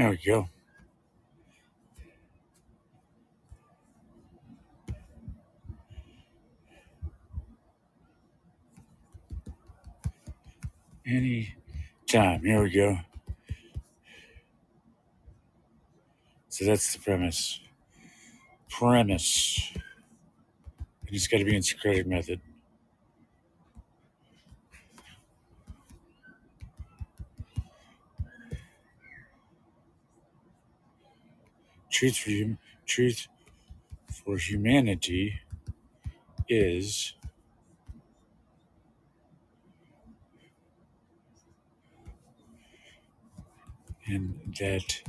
There we go. Any time. Here we go. So that's the premise. Premise. It's got to be in Socratic method. Truth for hum- truth for humanity is and that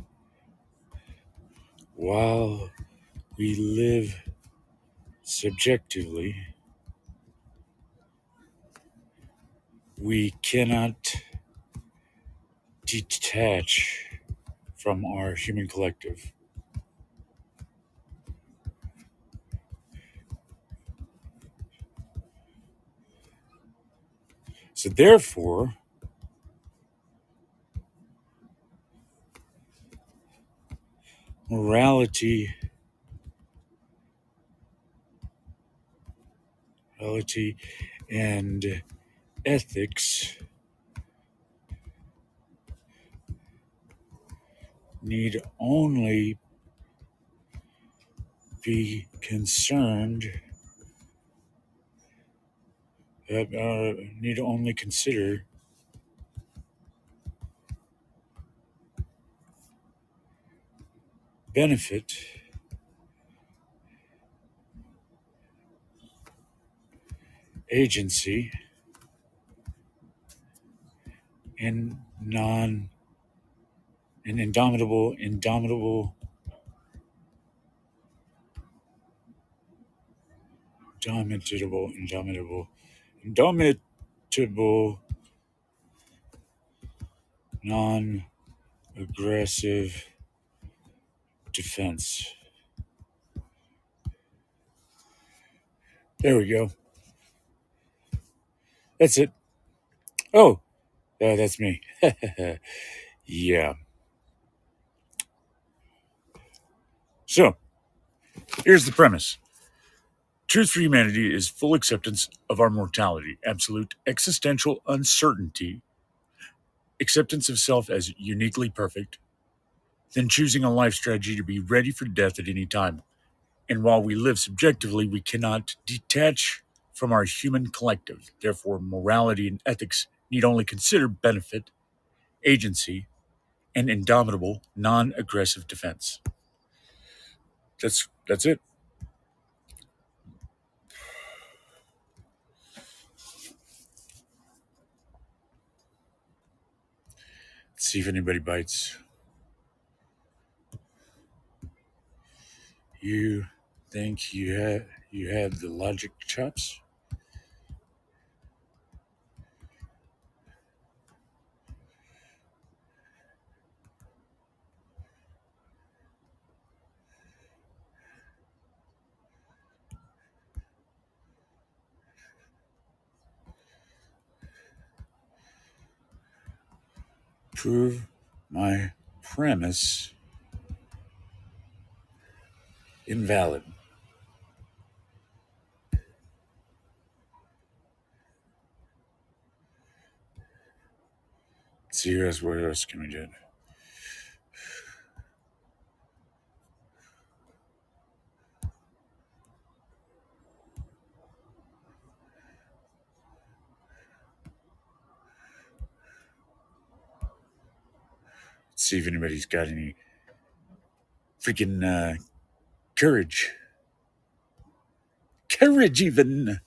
while we live subjectively, we cannot detach from our human collective. So, therefore, morality, morality, and ethics need only be concerned uh, uh, need only consider benefit agency and non an indomitable indomitable indomitable indomitable indomitable non-aggressive defense. There we go. That's it. Oh uh, that's me. Yeah. So here's the premise Truth for humanity is full acceptance of our mortality, absolute existential uncertainty, acceptance of self as uniquely perfect, then choosing a life strategy to be ready for death at any time. And while we live subjectively, we cannot detach from our human collective. Therefore, morality and ethics need only consider benefit, agency, and indomitable, non-aggressive defense. That's that's it. See if anybody bites. You think you have you have the logic chops? Prove my premise invalid. See else, what else can we do? See if anybody's got any freaking uh, courage. Courage, even.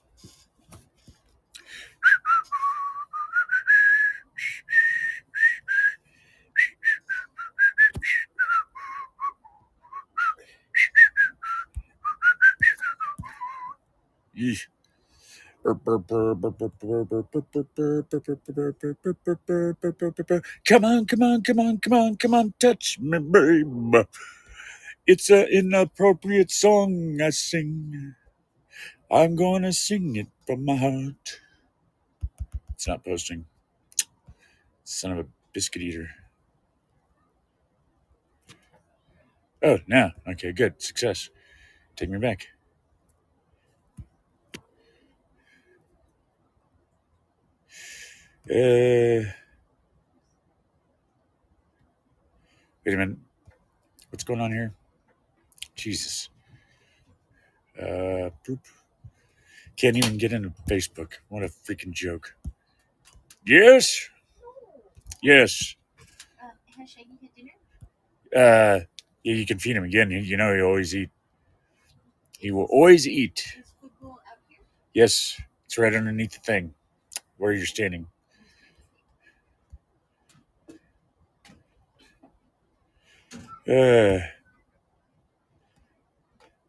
Come on, come on, come on, come on, come on, touch me, babe. It's an inappropriate song I sing. I'm gonna sing it from my heart. It's not posting. Son of a biscuit eater. Oh, now. Okay, good. Success. Take me back. Uh, wait a minute. What's going on here? Jesus. Uh, poop. Can't even get into Facebook. What a freaking joke. Yes. Yes. Uh, has Shaggy had dinner? Uh, yeah, you can feed him again. You, you know he always eat. He will always eat. Is food bowl here? Yes, it's right underneath the thing where you're standing. Uh,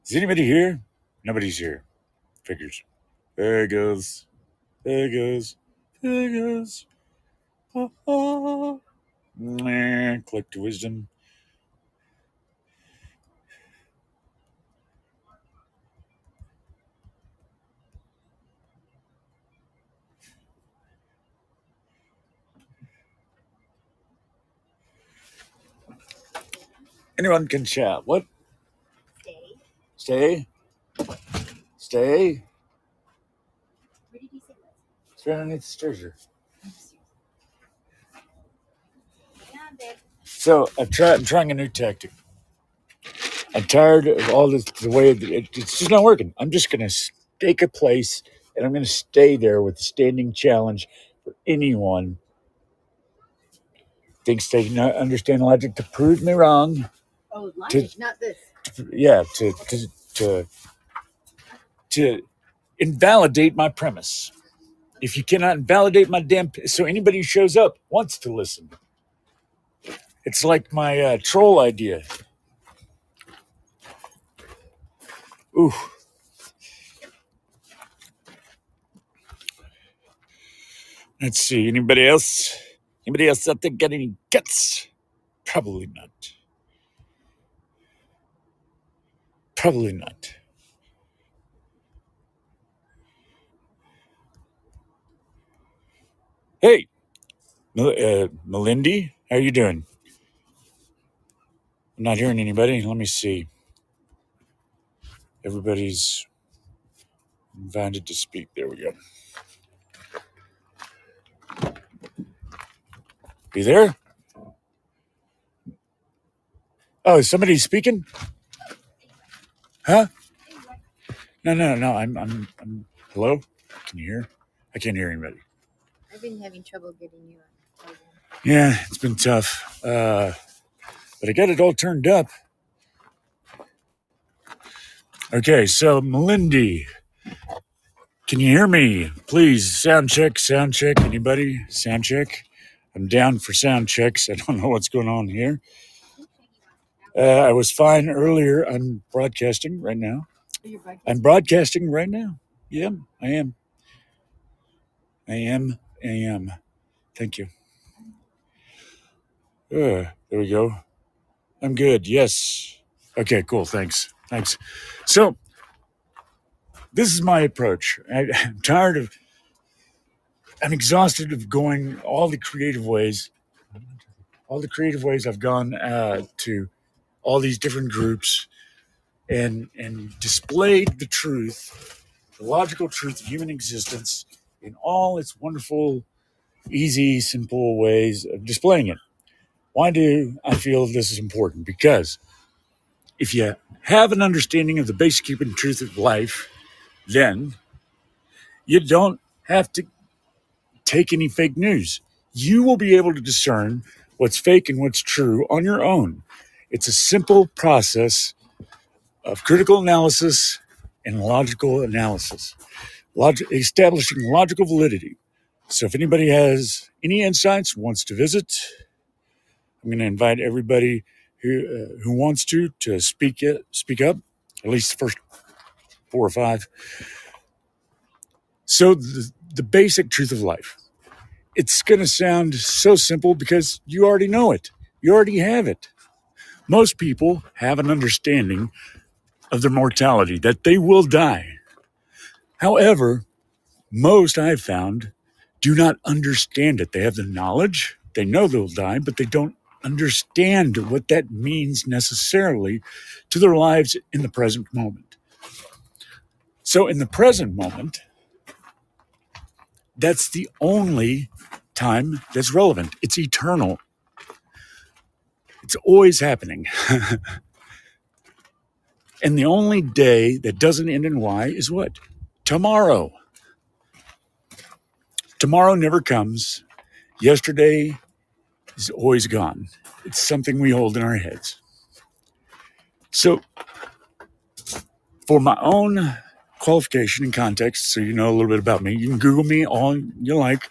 is anybody here? Nobody's here. Figures. There it goes. There it goes. There it goes. Ah, ah. Click to wisdom. Anyone can chat. What? Stay. Stay? Stay? Where did he say was? It's right underneath the. So I've tried. I'm trying a new tactic. I'm tired of all this. The way that it, it's just not working. I'm just gonna stake a place, and I'm gonna stay there with a standing challenge for anyone thinks they know, understand logic to prove me wrong. Oh, To not this. yeah, to to to to invalidate my premise. If you cannot invalidate my damn, so anybody who shows up wants to listen. It's like my uh, troll idea. Ooh. Let's see. Anybody else? Anybody else out there got any guts? Probably not. Probably not. Hey, Mel- uh, Melindy, how you doing? I'm not hearing anybody. Let me see. Everybody's invited to speak. There we go. You there? Oh, is somebody speaking? Huh? No, no, no. I'm, I'm, I'm. Hello? Can you hear? I can't hear anybody. I've been having trouble getting you on. Yeah, it's been tough. Uh, but I got it all turned up. Okay, so Melindy, can you hear me? Please, sound check, sound check. Anybody? Sound check. I'm down for sound checks. I don't know what's going on here. I think Shaggy wants an Uh. I was fine earlier. I'm broadcasting right now. You're I'm broadcasting? broadcasting right now. Yeah, I am. I am. I am. Thank you. Uh, there we go. I'm good. Yes. Okay, cool. Thanks. Thanks. So, this is my approach. I, I'm tired of, I'm exhausted of going all the creative ways, all the creative ways I've gone uh, to all these different groups and and displayed the truth, the logical truth of human existence in all its wonderful, easy, simple ways of displaying it. Why do I feel this is important? Because if you have an understanding of the basic human truth of life, then you don't have to take any fake news. You will be able to discern what's fake and what's true on your own. It's a simple process of critical analysis and logical analysis, log- establishing logical validity. So, if anybody has any insights, wants to visit, I'm going to invite everybody who uh, who wants to to speak it, speak up. At least the first four or five. So, the, the basic truth of life. It's going to sound so simple because you already know it. You already have it. Most people have an understanding of their mortality, that they will die. However, most I've found do not understand it. They have the knowledge, they know they'll die, but they don't understand what that means necessarily to their lives in the present moment. So, in the present moment, that's the only time that's relevant. It's eternal, it's always happening. and the only day that doesn't end in Y is what? Tomorrow. Tomorrow never comes. Yesterday is always gone. It's something we hold in our heads. So, for my own qualification and context, so you know a little bit about me, you can Google me all you like.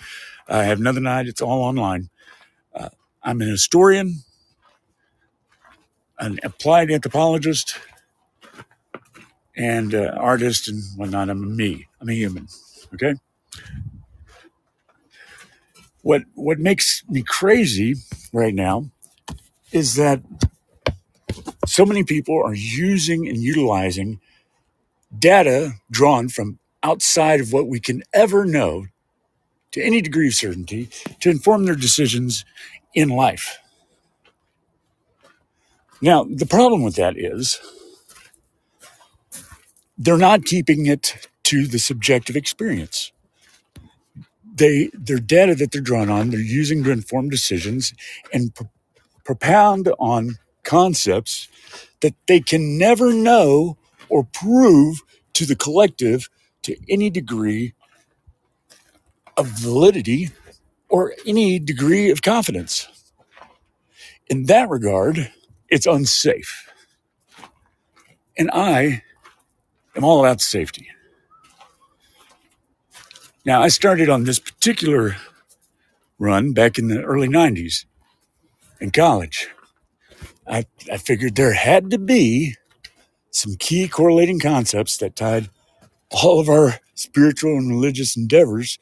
I have nothing to hide, it's all online. Uh, I'm an historian, an applied anthropologist, and uh, artist and whatnot. I'm me, I'm a human. Okay? What, what makes me crazy right now is that so many people are using and utilizing data drawn from outside of what we can ever know to any degree of certainty to inform their decisions in life. Now, the problem with that is they're not keeping it to the subjective experience. They, their data that they're drawn on, they're using to inform decisions and pro- propound on concepts that they can never know or prove to the collective to any degree of validity or any degree of confidence. In that regard, it's unsafe. And I am all about safety. Now, I started on this particular run back in the early 90s in college. I, I figured there had to be some key correlating concepts that tied all of our spiritual and religious endeavors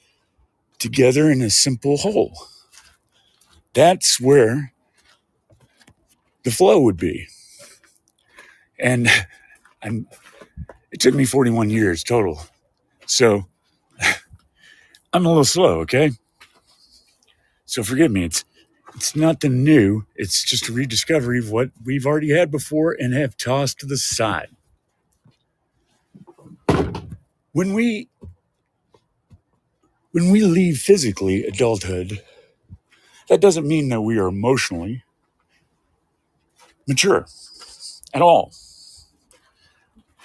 together in a simple whole. That's where the flow would be. And I'm, it took me 41 years total. So I'm a little slow, okay? So forgive me. It's it's nothing new. It's just a rediscovery of what we've already had before and have tossed to the side. When we when we leave physically adulthood, that doesn't mean that we are emotionally mature at all.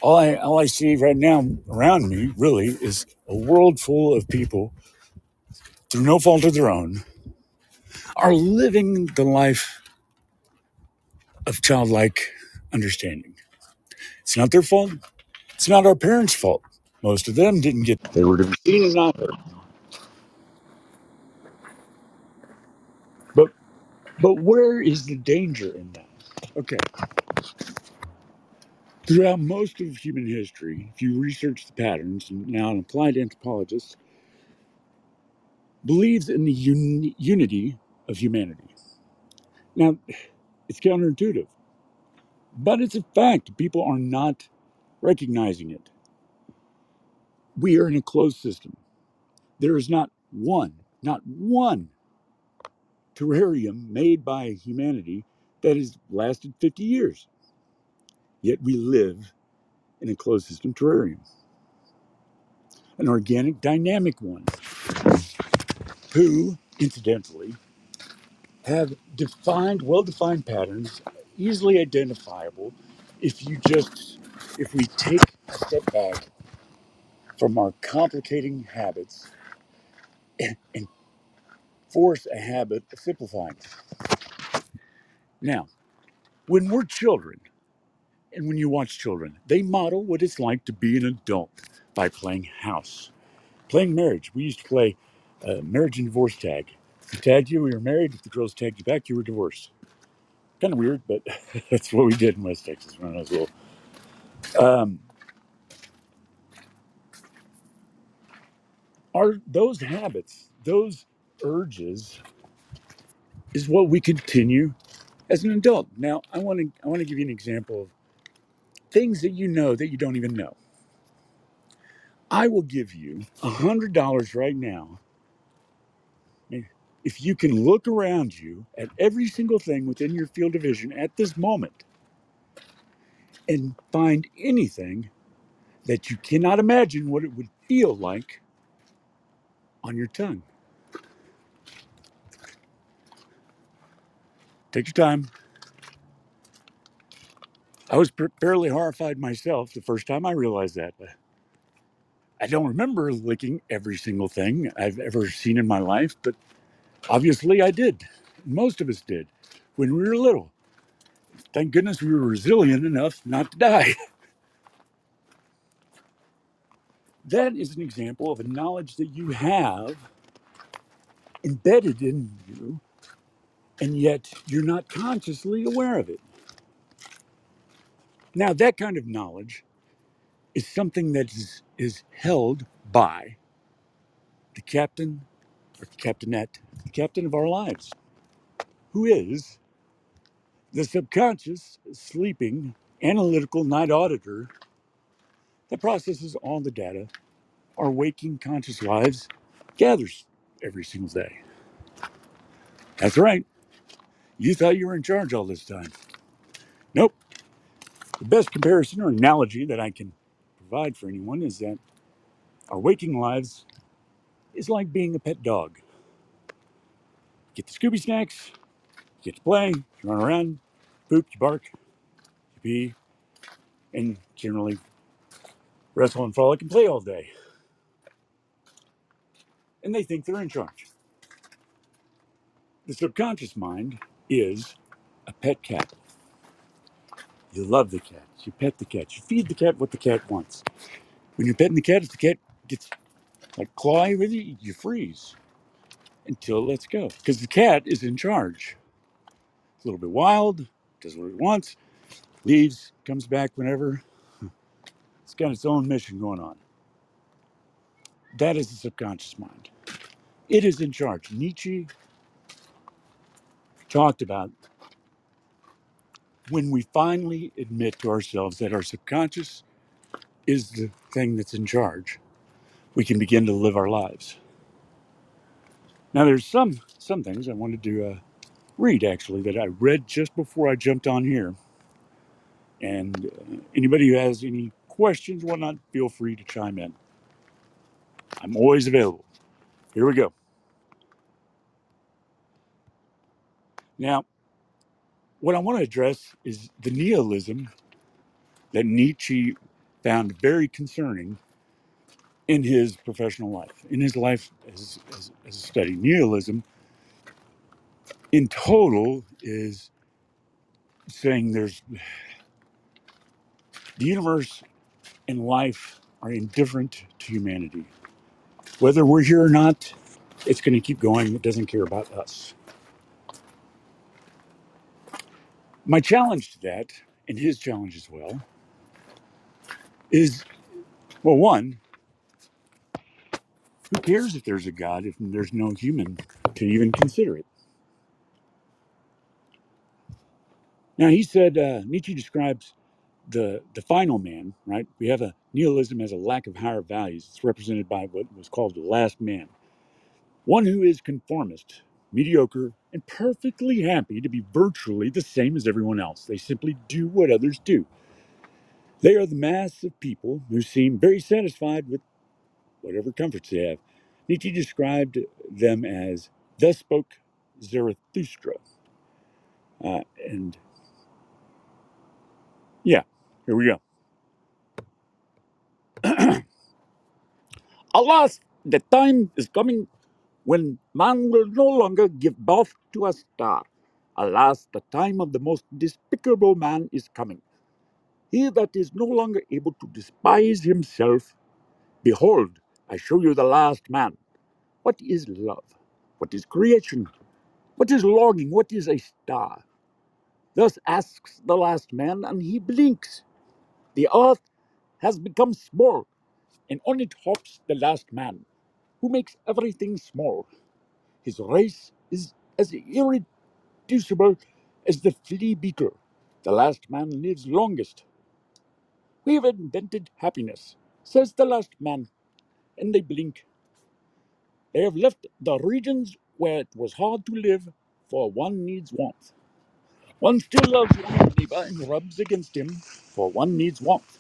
All I all I see right now around me really is a world full of people through no fault of their own are living the life of childlike understanding. It's not their fault. It's not our parents' fault. Most of them didn't get they were to be seen and not heard. But but where is the danger in that? Okay. Throughout most of human history, if you research the patterns, and now an applied anthropologist believes in the uni- unity of humanity. Now, it's counterintuitive, but it's a fact. People are not recognizing it. We are in a closed system. There is not one, not one terrarium made by humanity that has lasted 50 years. Yet we live in a closed system terrarium, an organic, dynamic one, who, incidentally, have defined, well defined patterns, easily identifiable if you just, if we take a step back from our complicating habits and, and force a habit of simplifying. Now, when we're children, and when you watch children, they model what it's like to be an adult by playing house, playing marriage. We used to play uh, marriage and divorce tag. If we tagged you, we were married. If the girls tagged you back, you were divorced. Kind of weird, but that's what we did in West Texas when I was little. Um, are those habits, those urges, is what we continue as an adult. Now, I want to I want to give you an example of things that you know that you don't even know. I will give you a hundred dollars right now If you can look around you at every single thing within your field of vision at this moment and find anything that you cannot imagine what it would feel like on your tongue, take your time. I was fairly horrified myself the first time I realized that. I don't remember licking every single thing I've ever seen in my life, but obviously I did. Most of us did when we were little. Thank goodness we were resilient enough not to die. That is an example of a knowledge that you have embedded in you, and yet you're not consciously aware of it. Now, that kind of knowledge is something that is, is held by the captain or captainette, the captain of our lives, who is the subconscious, sleeping, analytical night auditor that processes all the data our waking conscious lives gathers every single day. That's right. You thought you were in charge all this time. Nope. The best comparison or analogy that I can provide for anyone is that our waking lives is like being a pet dog. Get the Scooby snacks, get to play, you run around, poop, you bark, you pee, and generally wrestle and frolic and play all day. And they think they're in charge. The subconscious mind is a pet cat. You love the cat. You pet the cat. You feed the cat what the cat wants. When you're petting the cat, if the cat gets like clawy with you, you freeze until it lets go. Because the cat is in charge. It's a little bit wild, does what it wants, leaves, comes back whenever. It's got its own mission going on. That is the subconscious mind. It is in charge. Nietzsche talked about when we finally admit to ourselves that our subconscious is the thing that's in charge, we can begin to live our lives. Now, there's some some things I wanted to uh, read actually that I read just before I jumped on here. And uh, anybody who has any questions, whatnot, feel free to chime in. I'm always available. Here we go. Now, what I want to address is the nihilism that Nietzsche found very concerning in his professional life, in his life as, as, as a study. Nihilism, in total, is saying there's the universe and life are indifferent to humanity. Whether we're here or not, it's going to keep going. It doesn't care about us. My challenge to that, and his challenge as well, is well, one, who cares if there's a God if there's no human to even consider it? Now, he said, uh, Nietzsche describes the, the final man, right? We have a nihilism as a lack of higher values. It's represented by what was called the last man, one who is conformist, mediocre, and perfectly happy to be virtually the same as everyone else. They simply do what others do. They are the mass of people who seem very satisfied with whatever comforts they have. Nietzsche described them as thus spoke Zarathustra. Uh, and yeah, here we go. Alas, the time is coming when man will no longer give birth to a star. Alas, the time of the most despicable man is coming. He that is no longer able to despise himself. Behold, I show you the last man. What is love? What is creation? What is longing? What is a star? Thus asks the last man, and he blinks. The earth has become small, and on it hops the last man, who makes everything small. His race is as irreducible as the flea beetle. The last man lives longest. We have invented happiness, says the last man, and they blink. They have left the regions where it was hard to live, for one needs warmth. One still loves one's neighbor and rubs against him, for one needs warmth.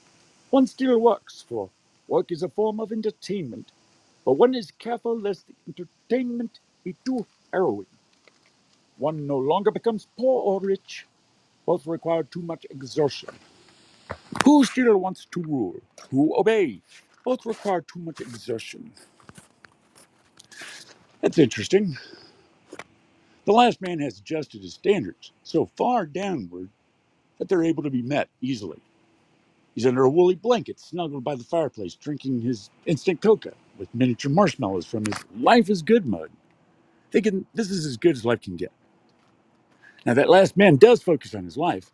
One still works, for work is a form of entertainment, but one is careful lest the entertainment be too harrowing. One no longer becomes poor or rich, both require too much exertion. Who still wants to rule? Who obey? Both require too much exertion. That's interesting. The last man has adjusted his standards so far downward that they're able to be met easily. He's under a woolly blanket, snuggled by the fireplace, drinking his instant coca with miniature marshmallows from his Life is Good mug, thinking this is as good as life can get. Now, that last man does focus on his life,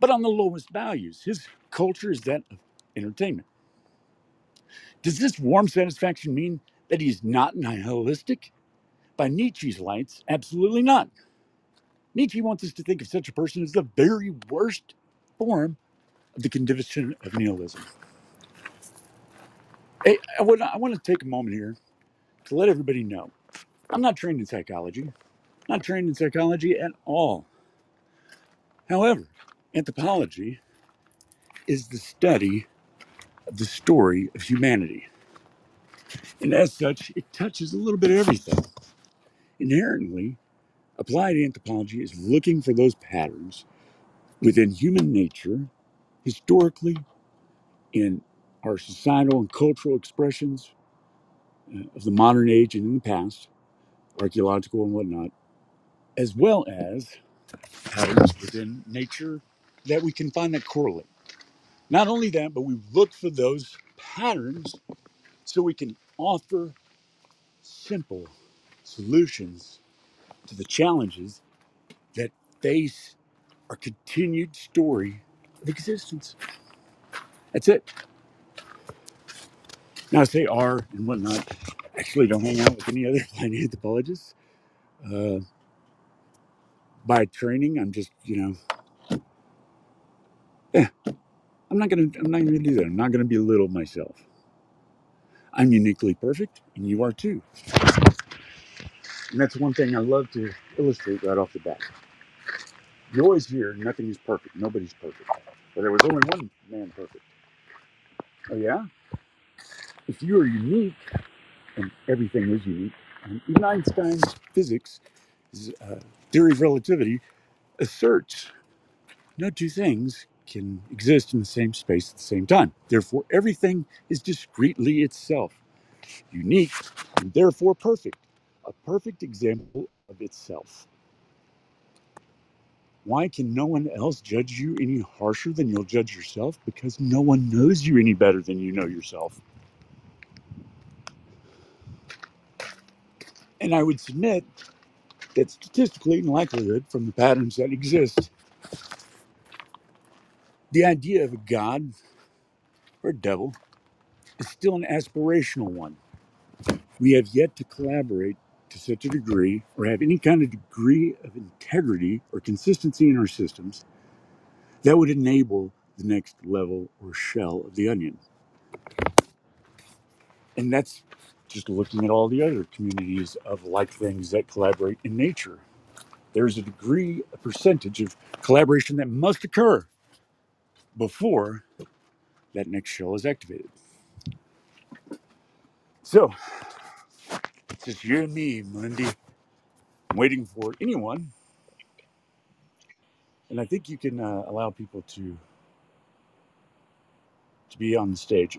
but on the lowest values. His culture is that of entertainment. Does this warm satisfaction mean that he's not nihilistic? By Nietzsche's lights, absolutely not. Nietzsche wants us to think of such a person as the very worst form of the condition of nihilism. Hey, I want, I want to take a moment here to let everybody know I'm not trained in psychology, not trained in psychology at all. However, anthropology is the study of the story of humanity. And as such, it touches a little bit of everything. Inherently, applied anthropology is looking for those patterns within human nature, historically, in our societal and cultural expressions uh, of the modern age and in the past, archaeological and whatnot, as well as patterns within nature that we can find that correlate. Not only that, but we look for those patterns so we can offer simple solutions to the challenges that face our continued story of existence. That's it. Now, say R and whatnot. Actually don't hang out with any other anthropologists. Uh, by training, I'm just, you know, yeah, I'm not gonna, I'm not gonna do that. I'm not gonna belittle myself. I'm uniquely perfect, and you are too. And that's one thing I love to illustrate right off the bat. You always hear nothing is perfect, nobody's perfect. But there was only one man perfect. Oh yeah? If you are unique, and everything is unique, and even Einstein's physics, his uh, theory of relativity, asserts no two things can exist in the same space at the same time. Therefore, everything is discretely itself, unique, and therefore perfect. A perfect example of itself. Why can no one else judge you any harsher than you'll judge yourself? Because no one knows you any better than you know yourself. And I would submit that statistically, in likelihood, from the patterns that exist, the idea of a God or a devil is still an aspirational one. We have yet to collaborate to such a degree or have any kind of degree of integrity or consistency in our systems that would enable the next level or shell of the onion. And that's just looking at all the other communities of like things that collaborate in nature. There's a degree, a percentage of collaboration that must occur before that next shell is activated. So it's just you and me, Monday. I'm waiting for anyone, and I think you can uh, allow people to to be on the stage.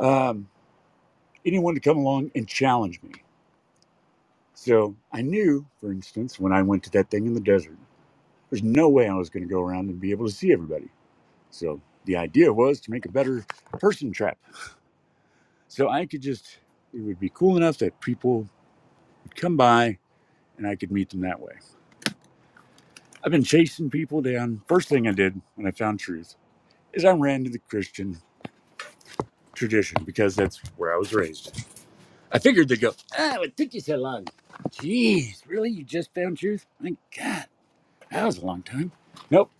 Um, anyone to come along and challenge me. So I knew, for instance, when I went to that thing in the desert, there's no way I was going to go around and be able to see everybody. So the idea was to make a better person trap. So I could just, it would be cool enough that people would come by and I could meet them that way. I've been chasing people down. First thing I did when I found truth is I ran to the Christian tradition because that's where I was raised. I figured they'd go, ah, it took you so long. Jeez, really? You just found truth? My God, that was a long time. Nope,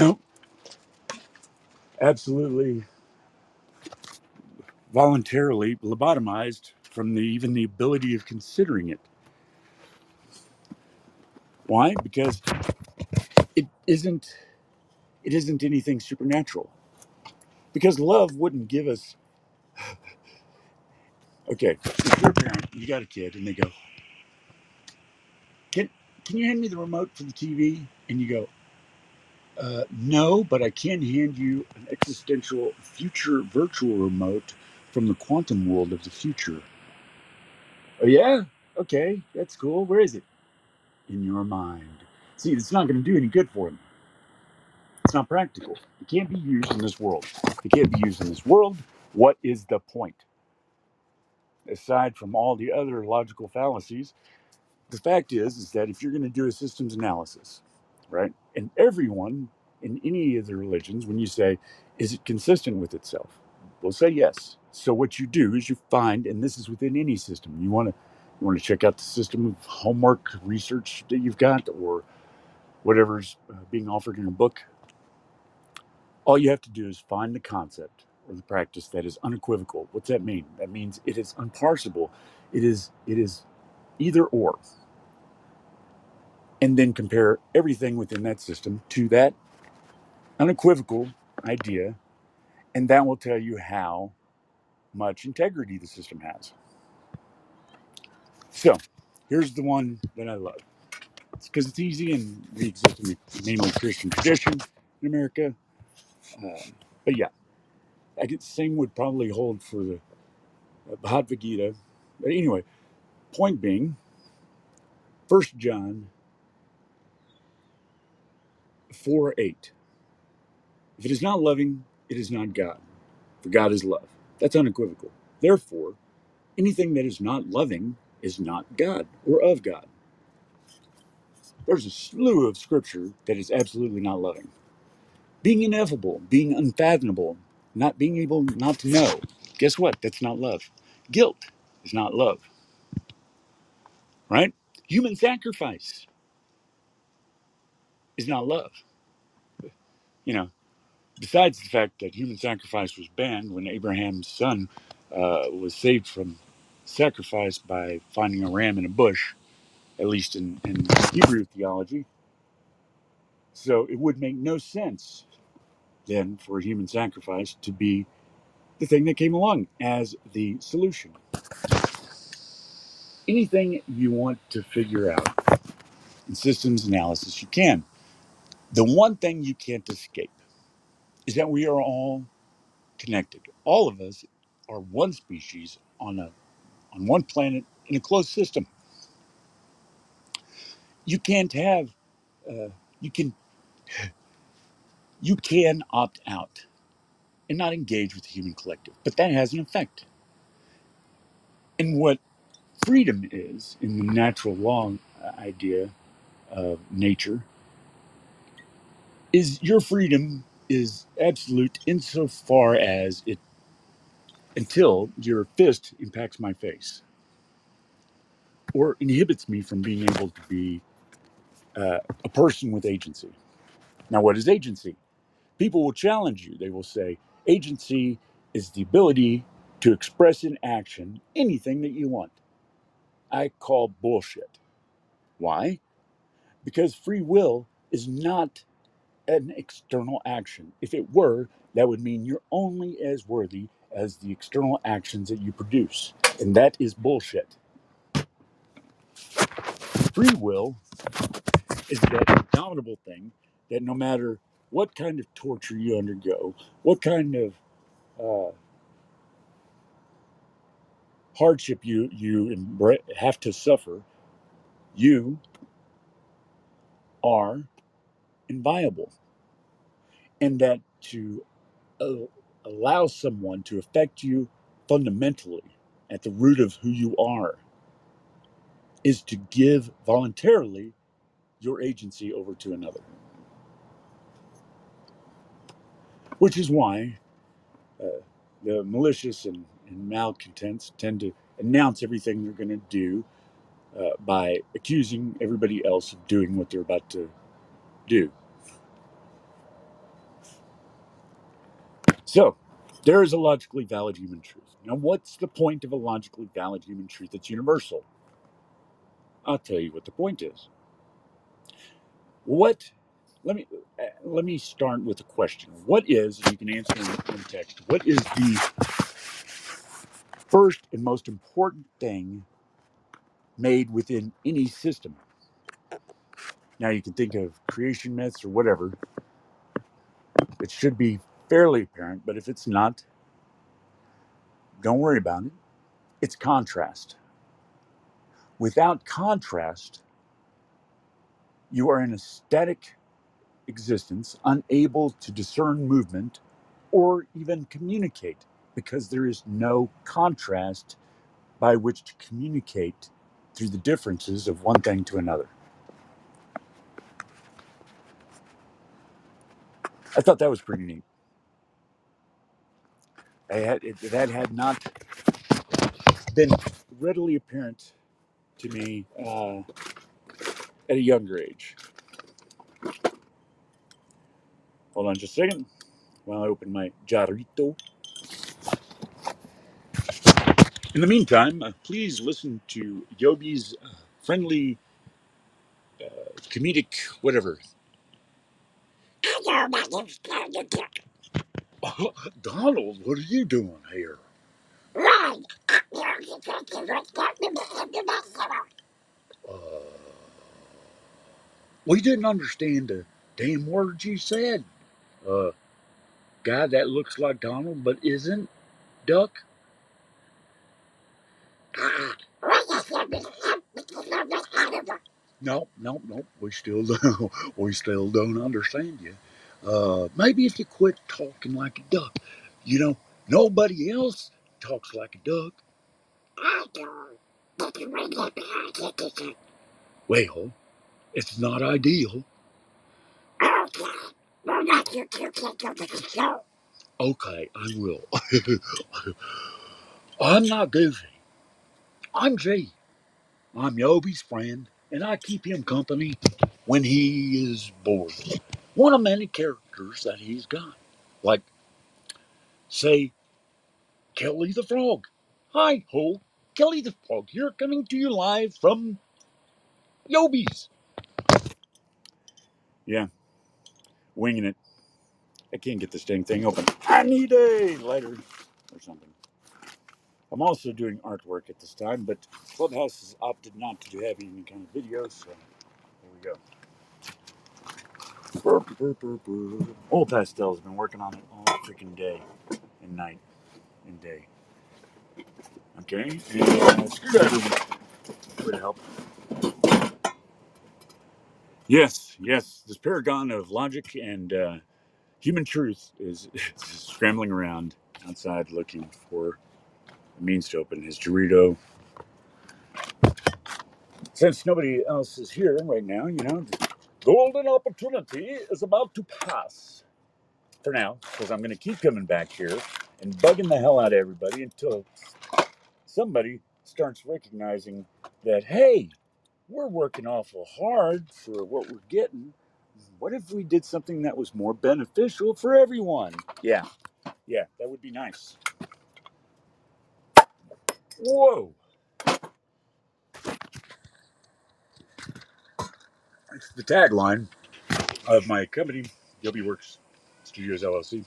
nope. Absolutely voluntarily lobotomized from the even the ability of considering it. Why? Because it isn't it isn't anything supernatural. Because love wouldn't give us okay, if you're a parent, you got a kid and they go, Can can you hand me the remote for the TV? And you go, uh, no, but I can hand you an existential future virtual remote from the quantum world of the future. Oh yeah? Okay, that's cool. Where is it? In your mind. See, it's not going to do any good for them. It's not practical. It can't be used in this world. It can't be used in this world. What is the point? Aside from all the other logical fallacies, the fact is is that if you're going to do a systems analysis, right, and everyone in any of the religions, when you say, is it consistent with itself? Will say yes. So what you do is you find, and this is within any system, you want to you want to check out the system of homework research that you've got, or whatever's uh, being offered in a book All you have to do is find the concept or the practice that is unequivocal. What's that mean? That means it is unparsable. It is it is either or. And then compare everything within that system to that unequivocal idea, and that will tell you how much integrity the system has. So, here's the one that I love. It's because it's easy and we exist in a mainly Christian tradition in America. Uh, but yeah, I guess the same would probably hold for the uh, Bhagavad Gita. But anyway, point being, First John 4 8. If it is not loving, it is not God, for God is love. That's unequivocal. Therefore, anything that is not loving is not God or of God. There's a slew of scripture that is absolutely not loving. Being ineffable, being unfathomable, not being able not to know. Guess what? That's not love. Guilt is not love, right? Human sacrifice is not love. You know, besides the fact that human sacrifice was banned when Abraham's son uh, was saved from sacrifice by finding a ram in a bush, at least in, in Hebrew theology. So it would make no sense then for human sacrifice to be the thing that came along as the solution. Anything you want to figure out in systems analysis, you can. The one thing you can't escape is that we are all connected. All of us are one species on a on one planet in a closed system. You can't have uh, you can you can opt out and not engage with the human collective, but that has an effect. And what freedom is in the natural law uh, idea of nature is your freedom is absolute insofar as it until your fist impacts my face or inhibits me from being able to be uh, a person with agency. Now, what is agency? People will challenge you. They will say, agency is the ability to express in action anything that you want. I call bullshit. Why? Because free will is not an external action. If it were, that would mean you're only as worthy as the external actions that you produce. And that is bullshit. Free will is that indomitable thing that no matter what kind of torture you undergo, what kind of uh, hardship you you have to suffer, you are inviolable, and that to uh, allow someone to affect you fundamentally at the root of who you are is to give voluntarily your agency over to another, which is why uh, the malicious and, and malcontents tend to announce everything they're going to do uh, by accusing everybody else of doing what they're about to do So, there is a logically valid human truth. Now, what's the point of a logically valid human truth that's universal? I'll tell you what the point is. What? Let me uh, let me start with a question. What is? And you can answer in, in text. What is the first and most important thing made within any system? Now you can think of creation myths or whatever. It should be fairly apparent, but if it's not, don't worry about it. It's contrast. Without contrast, you are in a static existence, unable to discern movement or even communicate because there is no contrast by which to communicate through the differences of one thing to another. I thought that was pretty neat. I had, it, that had not been readily apparent to me uh, at a younger age. Hold on just a second while I open my jarrito. In the meantime, uh, please listen to Yobi's uh, friendly, comedic, whatever. Donald, what are you doing here? Uh, we didn't understand the damn words you said. Uh, guy that looks like Donald but isn't Duck. No, no, no. We still don't. We still don't understand you. Uh, maybe if you quit talking like a duck. You know, nobody else talks like a duck. I don't. Well, it's not ideal. Okay, I will. I'm not Goofy. I'm G. I'm Yobi's friend, and I keep him company when he is bored. One of many characters that he's got. Like, say, Kelly the Frog. Hi ho, Kelly the Frog here, coming to you live from Yobi's. Yeah, winging it. I can't get this dang thing open. I need a lighter or something. I'm also doing artwork at this time, but Clubhouse has opted not to do have any kind of videos, so here we go. Old Pastel's been working on it all freaking day and night and day. Okay, and uh, screwdriver would help. Yes, yes, this paragon of logic and uh, human truth is, scrambling around outside looking for a means to open his Dorito. Since nobody else is here right now, you know, the golden opportunity is about to pass for now, because I'm going to keep coming back here and bugging the hell out of everybody until somebody starts recognizing that, hey, we're working awful hard for what we're getting. What if we did something that was more beneficial for everyone? Yeah, yeah, that would be nice. Whoa, it's the tagline of my company, Yobi Works Studios LLC.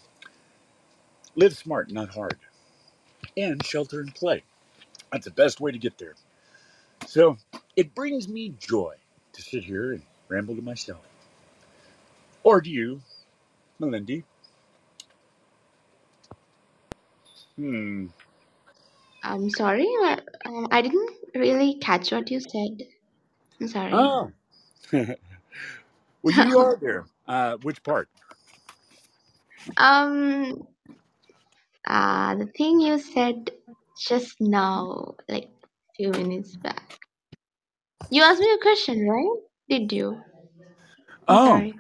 Live smart, not hard, and shelter and play. That's the best way to get there. So it brings me joy to sit here and ramble to myself. Or do you, Melindy? Hmm. I'm sorry, uh, um, I didn't really catch what you said. I'm sorry. Oh, well, you are there. Uh, which part? um, uh, the thing you said just now, like few minutes back. You asked me a question, right? Did you? I'm Oh, sorry.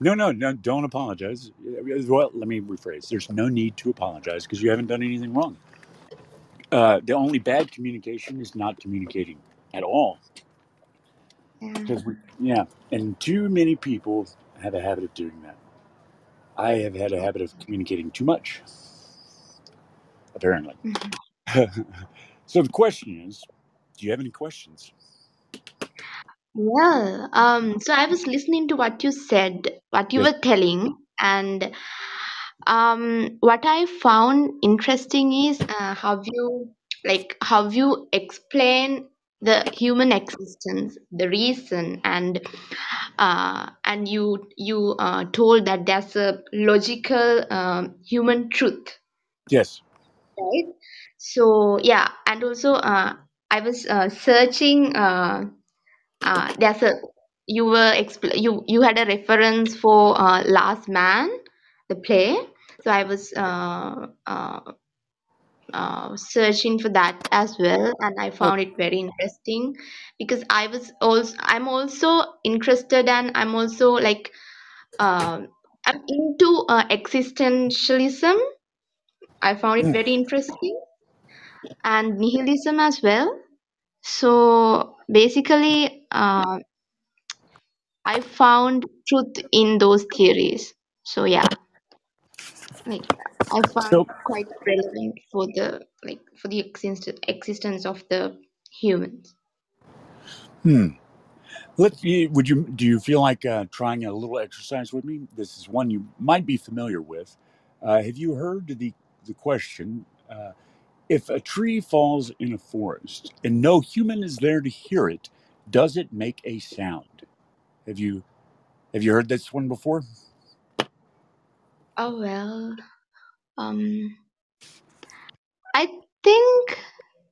no, no, no, don't apologize. Well, let me rephrase. There's no need to apologize because you haven't done anything wrong. Uh, the only bad communication is not communicating at all. Yeah. Because we, yeah, and too many people have a habit of doing that. I have had a habit of communicating too much, apparently. Mhm. so the question is, do you have any questions? Well, um, so I was listening to what you said, what you Yes. were telling, and um, what I found interesting is uh, how you like how you explain the human existence, the reason, and uh, and you you uh, told that there's a logical um, human truth, Yes. right? So yeah, and also uh, I was uh, searching. Uh, uh, there's a you were expl- you you had a reference for uh, Last Man, the play. So I was uh, uh, uh, searching for that as well, and I found it very interesting because I was also I'm also interested and I'm also like um I'm into uh, existentialism. I found it mm. very interesting and nihilism as well. So basically, uh, I found truth in those theories. So yeah, like I found so quite relevant for the like for the exist- existence of the humans. hmm. Let you, would you do you feel like uh, trying a little exercise with me? This is one you might be familiar with. Uh, have you heard the the question? If a tree falls in a forest and no human is there to hear it, does it make a sound? Have you have you heard this one before? Oh well, um, I think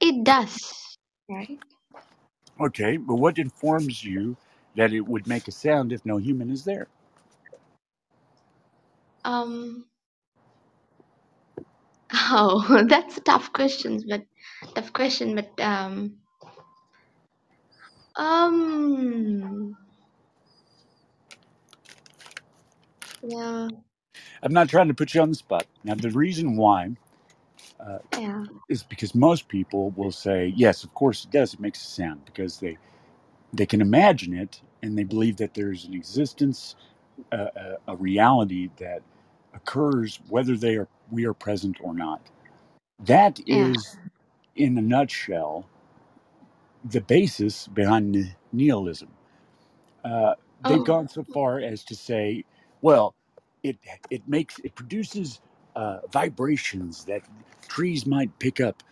it does, right? Okay, but what informs you that it would make a sound if no human is there? Um, oh, that's a tough question, but tough question, but um, um, yeah, I'm not trying to put you on the spot. Now, the reason why uh, yeah, is because most people will say, "Yes, of course it does. It makes a sound," because they they can imagine it and they believe that there's an existence, uh, a, a reality that occurs whether they are we are present or not. That yeah. is, in a nutshell, the basis behind nihilism. Uh, they've Oh, gone so far as to say, well, it it makes it produces uh, vibrations that trees might pick up,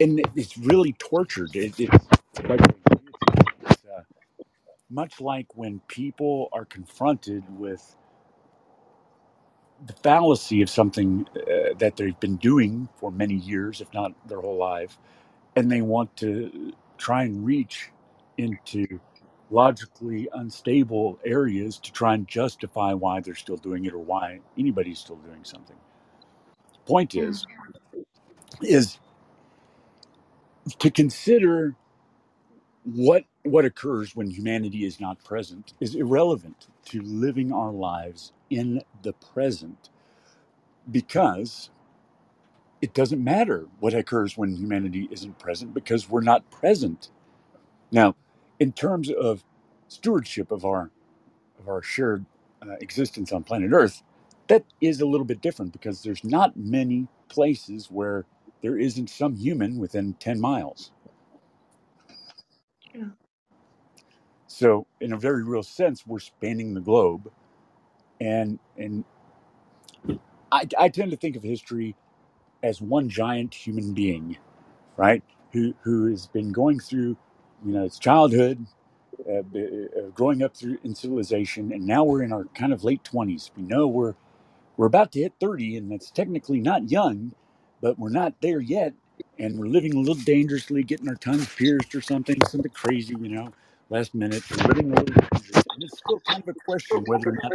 and it's really tortured. It, it's it's, uh, much like when people are confronted with the fallacy of something uh, that they've been doing for many years, if not their whole life, and they want to try and reach into logically unstable areas to try and justify why they're still doing it or why anybody's still doing something. Point is, is to consider what what occurs when humanity is not present is irrelevant to living our lives in the present because it doesn't matter what occurs when humanity isn't present because we're not present Now, in terms of stewardship of our of our shared uh, existence on planet Earth, that is a little bit different because there's not many places where there isn't some human within 10 miles. So, in a very real sense, we're spanning the globe, and and I, I tend to think of history as one giant human being, right? Who who has been going through, you know, its childhood, uh, uh, growing up through in civilization, and now we're in our kind of late twenties. We know we're we're about to hit thirty, and that's technically not young, but we're not there yet, and we're living a little dangerously, getting our tongues pierced or something, something crazy, you know, last minute. We're living a and it's still kind of a question whether or not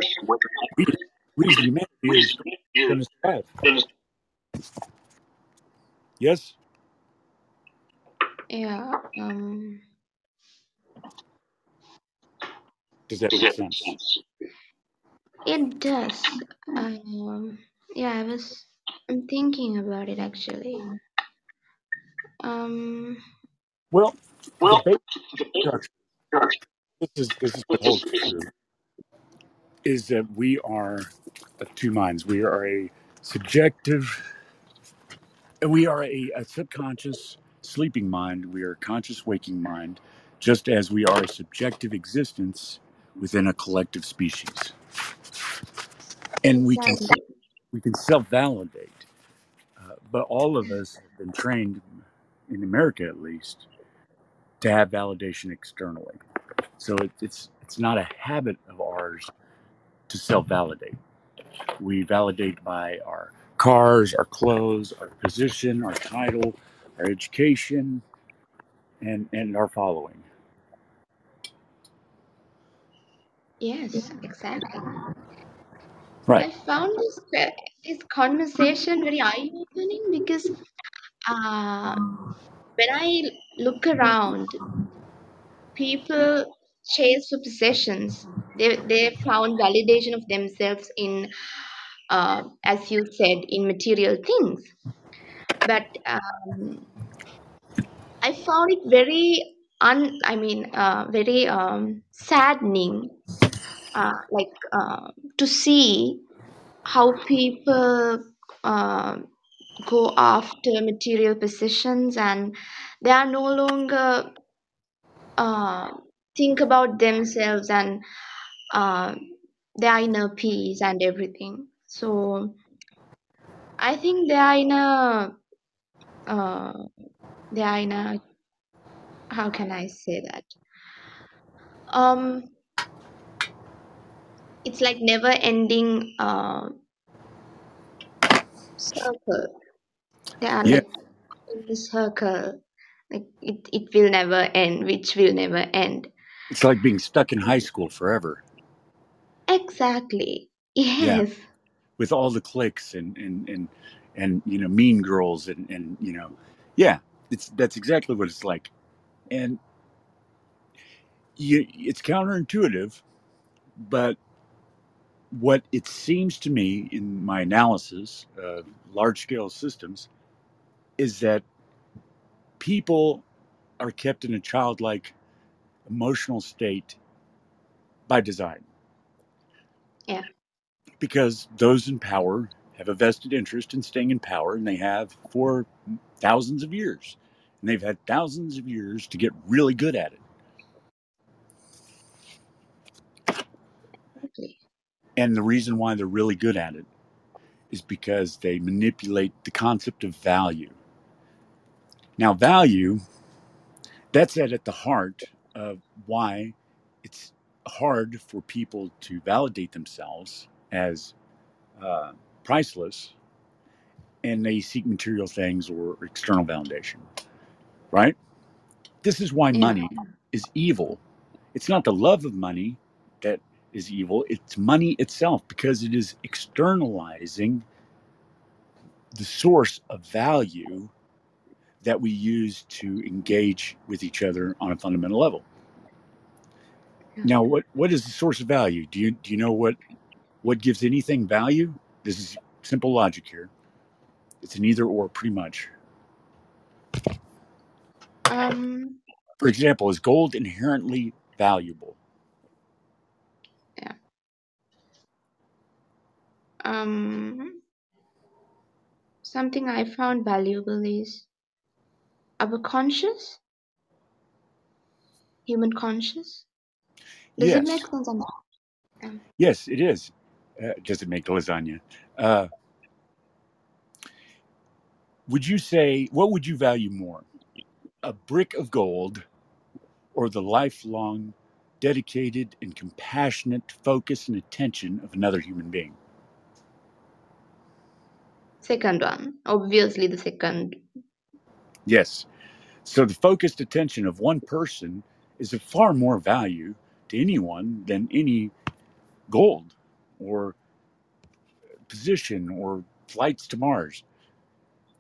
we, we as humanity is going to survive. Yes. Yeah, um, Does that make sense? it does. Um, yeah, I was, I'm thinking about it actually. Um, Well, the basic structure. This is this is what holds true. is that we are of two minds. We are a subjective, we are a, a subconscious sleeping mind. We are a conscious waking mind just as we are a subjective existence within a collective species. And we can we can self-validate, uh, but all of us have been trained, in America at least, to have validation externally. So it, it's it's not a habit of ours to self-validate. We validate by our cars, our clothes, our position, our title, our education, and and our following. Yes, exactly. Right. I found this this conversation very eye-opening because uh, when I look around, people chase for possessions. They they found validation of themselves in, uh, as you said, in material things. But um, I found it very un. I mean, uh, very um, saddening. Uh, like uh, to see how people uh, go after material possessions and they are no longer uh, think about themselves and uh, their inner peace and everything. So I think they are in a uh, they are in a how can I say that? Um, it's like never ending uh, circle. They are Yeah. like in the circle. Like it, it will never end, which will never end. It's like being stuck in high school forever. Exactly. Yeah. Yes. With all the cliques and and and and you know mean girls and and you know yeah it's that's exactly what it's like and you it's counterintuitive but what it seems to me in my analysis of large scale systems is that people are kept in a childlike emotional state by design. Yeah. because those in power have a vested interest in staying in power and they have for thousands of years and they've had thousands of years to get really good at it. And the reason why they're really good at it is because they manipulate the concept of value now value that's at, at the heart of why it's hard for people to validate themselves as uh, priceless and they seek material things or external validation right? This is why money is evil. It's not the love of money that is evil it's money itself because it is externalizing the source of value that we use to engage with each other on a fundamental level now what what is the source of value do you do you know what what gives anything value this is simple logic here it's an either or pretty much Um. for example is gold inherently valuable Yeah. Um. Something I found valuable is our conscious, human conscious. Does it yes make sense? Or not? Yeah. yes it is uh, does it make lasagna uh, would you say what would you value more a brick of gold or the lifelong dedicated and compassionate focus and attention of another human being Second one, obviously the second. Yes. So the focused attention of one person is of far more value to anyone than any gold or position or flights to mars.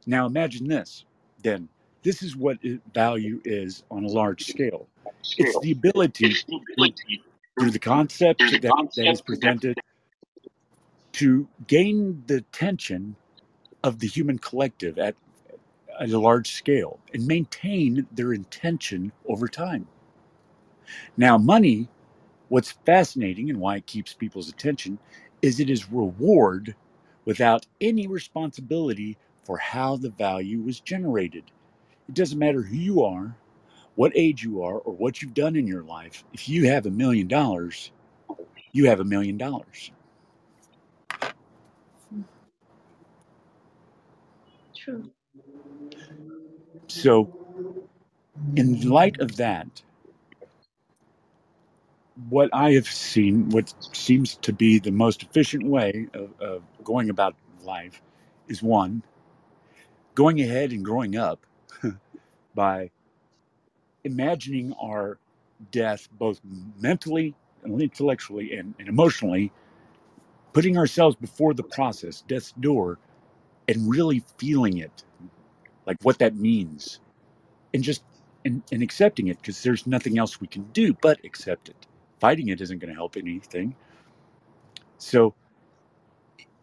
Now imagine this then. This is what value is on a large scale. It's the ability through, through the concept that, that is presented to gain the attention of the human collective at, at a large scale and maintain their intention over time. Now, money, what's fascinating and why it keeps people's attention is it is reward without any responsibility for how the value was generated. It doesn't matter who you are, what age you are or what you've done in your life, if you have a million dollars, you have a million dollars. True. So, in light of that, what I have seen, what seems to be the most efficient way of, of going about life is one, going ahead and growing up by imagining our death both mentally and intellectually and, and emotionally, putting ourselves before the process, death's door, and really feeling it, like what that means, and just and, and accepting it because there's nothing else we can do but accept it. Fighting it isn't going to help anything. So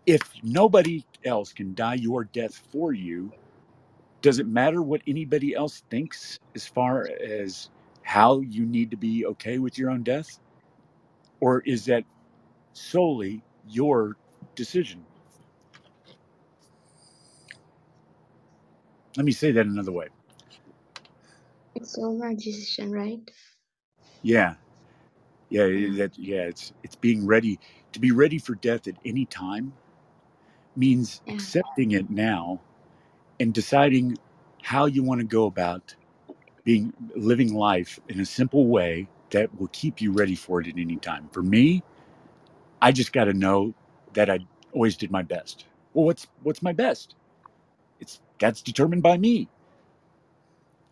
if nobody else can die your death for you, does it matter what anybody else thinks as far as how you need to be okay with your own death? Or is that solely your decision? Let me say that another way. It's all my decision, right? Yeah. Yeah, that yeah, it's it's being ready to be ready for death at any time means Yeah. accepting it now and deciding how you want to go about being living life in a simple way that will keep you ready for it at any time. For me, I just got to know that I always did my best. Well, what's what's my best? That's determined by me.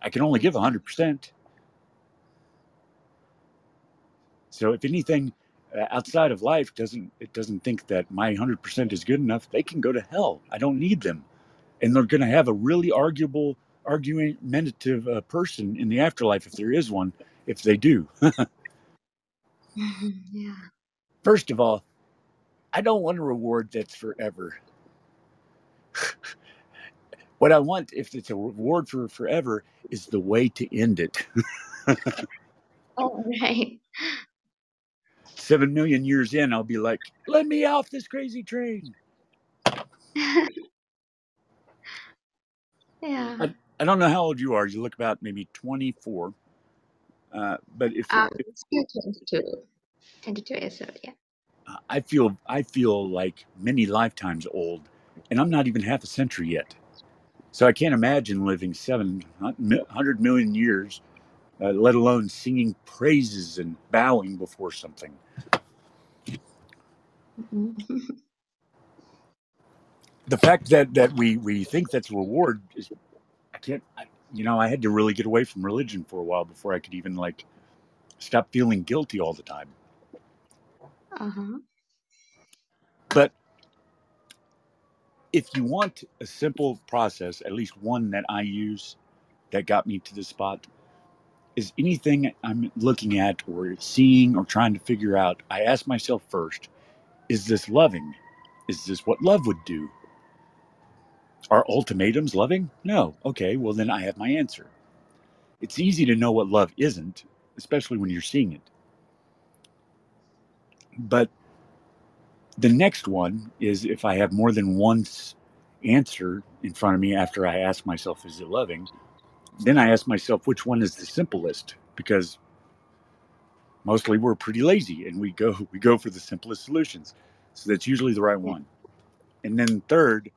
I can only give 100%. So if anything uh, outside of life doesn't it doesn't think that my 100% is good enough, they can go to hell. I don't need them. And they're going to have a really arguable argumentative uh, person in the afterlife if there is one if they do. yeah. First of all, I don't want a reward that's forever. what I want, if it's a reward for forever, is the way to end it. Oh, right. Seven million years in, I'll be like, let me off this crazy train. yeah. I, I don't know how old you are. You look about maybe 24. Uh, but if, Um, if still 22. 22 years old, yeah. uh, I feel I feel like many lifetimes old, and I'm not even half a century yet. So I can't imagine living seven hundred million years, uh, let alone singing praises and bowing before something. Mhm. The fact that that we we think that's a reward is, I can't. I, you know, I had to really get away from religion for a while before I could even like stop feeling guilty all the time. uh-huh. But if you want a simple process, at least one that I use that got me to this spot, is anything I'm looking at or seeing or trying to figure out, I ask myself first, is this loving? Is this what love would do? Are ultimatums loving? No. Okay, well, then I have my answer. It's easy to know what love isn't, especially when you're seeing it. But the next one is if I have more than one answer in front of me after I ask myself, is it loving? Then I ask myself, which one is the simplest? Because mostly we're pretty lazy and we go we go for the simplest solutions. So that's usually the right hmm. one. And then third,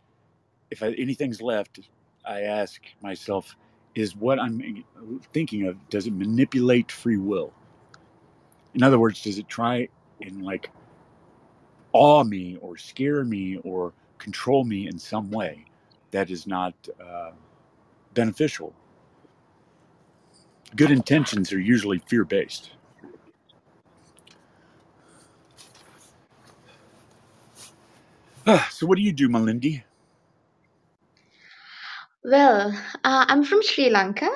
if I, anything's left, I ask myself, is what I'm thinking of does it manipulate free will? In other words, does it try and like awe me or scare me or control me in some way that is not uh, beneficial? Good intentions are usually fear based. so, what do you do, Melindy? Well, uh, I'm from Sri Lanka.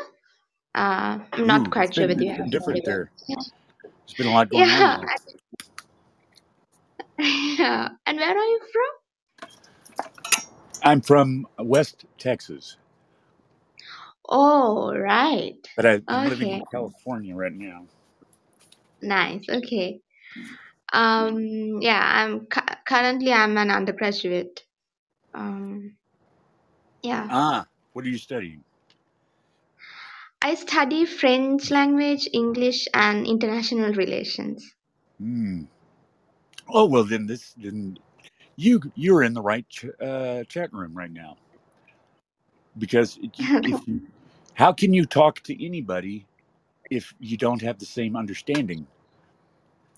Uh, I'm not Ooh, quite sure whether you have different there. There's been a lot going on Yeah, there. Yeah. And where are you from? I'm from West Texas, Oh, right. but I, I'm living Okay. in California right now. Nice. Okay. Um, yeah, I'm cu- currently I'm an undergraduate. Um, yeah, Ah, what are you studying? I study French language, English, and international relations. Oh well, then this then you you're in the right ch- uh, chat room right now because it- if you, how can you talk to anybody if you don't have the same understanding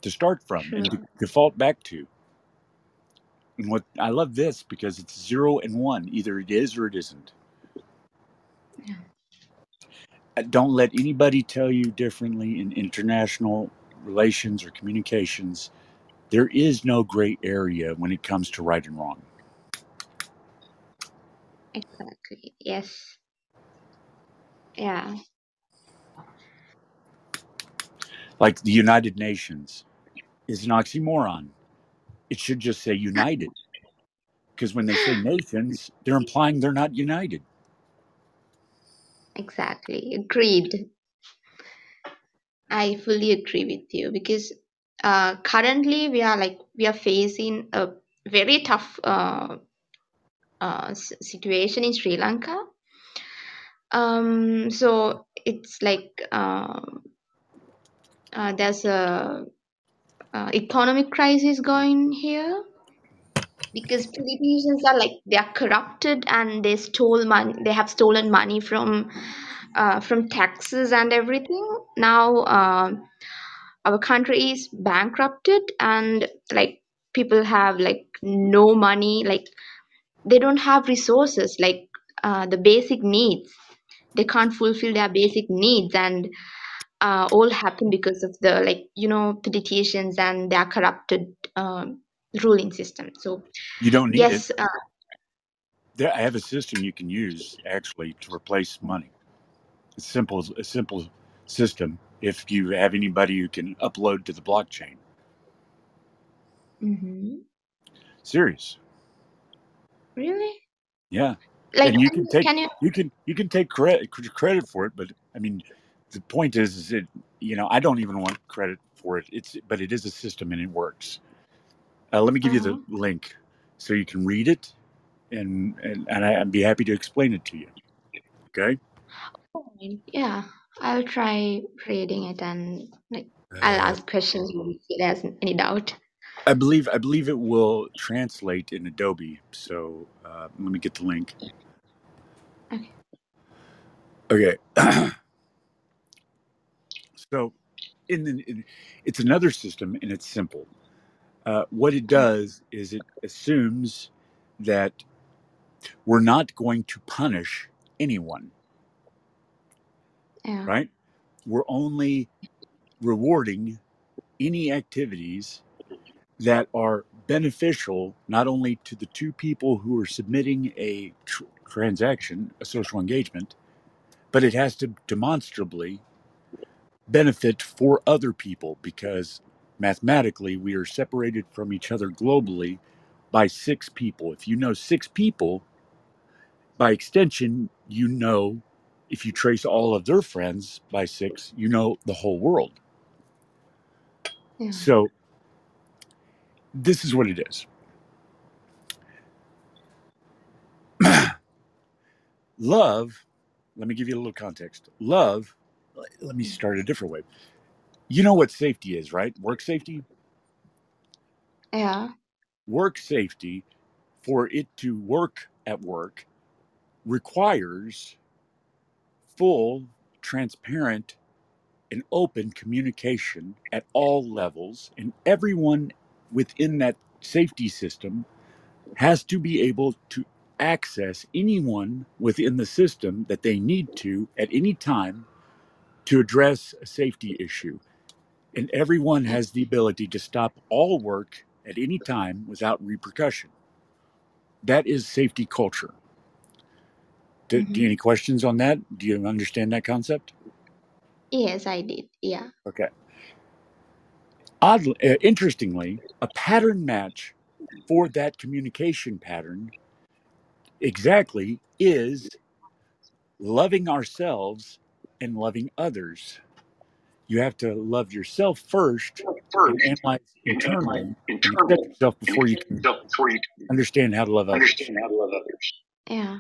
to start from and to default back to? And what I love this because it's zero and one, either it is or it isn't. Yeah. Uh, Don't let anybody tell you differently in international relations or communications. There is no gray area when it comes to right and wrong. Exactly. Yes. Yeah. Like the United Nations is an oxymoron. It should just say united. Because when they say nations, they're implying they're not united. Exactly. Agreed. I fully agree with you because uh, currently we are like we are facing a very tough uh, uh, situation in Sri Lanka. Um, so it's like um uh, there's a uh, economic crisis going here because politicians are like they are corrupted and they stole money. They have stolen money from uh, from taxes and everything. Now um, our country is bankrupted and like people have like no money. Like they don't have resources like uh, the basic needs. They can't fulfill their basic needs and uh, all happen because of the like you know politicians and their corrupted um, ruling system so You don't need it. yes uh, There, I have a system you can use actually to replace money. It's simple, it's a simple system. If you have anybody who can upload to the blockchain, Mm-hmm. serious, really? Yeah. like and you can take can you you can you can take credit credit for it but i mean the point is is it you know i don't even want credit for it. It's but it is a system and it works. Uh, let me give you the uh-huh. link so you can read it and and, and I, i'd be happy to explain it to you. Okay? Yeah i'll try reading it and like i'll uh, ask questions if there's any doubt. I believe i believe it will translate in adobe so uh, let me get the link. Okay. Okay. So in, the, in it's another system and it's simple. Uh, what it does is it assumes that we're not going to punish anyone, yeah right? We're only rewarding any activities that are beneficial not only to the two people who are submitting a tr- transaction, a social engagement, but it has to demonstrably benefit for other people because mathematically we are separated from each other globally by six people. If you know six people, by extension, you know, if you trace all of their friends by six, you know the whole world. yeah So this is what it is. Love, let me give you a little context. Love, let me start a different way. You know what safety is, right? Work safety? yeah Work safety, for it to work at work, requires full, transparent, and open communication at all levels, and everyone within that safety system has to be able to access anyone within the system that they need to at any time to address a safety issue. And everyone has the ability to stop all work at any time without repercussion. That is safety culture. Do, do you mhm. any questions on that? Do you understand that concept? yes i did yeah Okay. Oddly, uh, interestingly, a pattern match for that communication pattern exactly is loving ourselves and loving others. You have to love yourself first and first and analyze internally and internally yourself and before you can yourself before you can understand how to love others. understand how to love others. yeah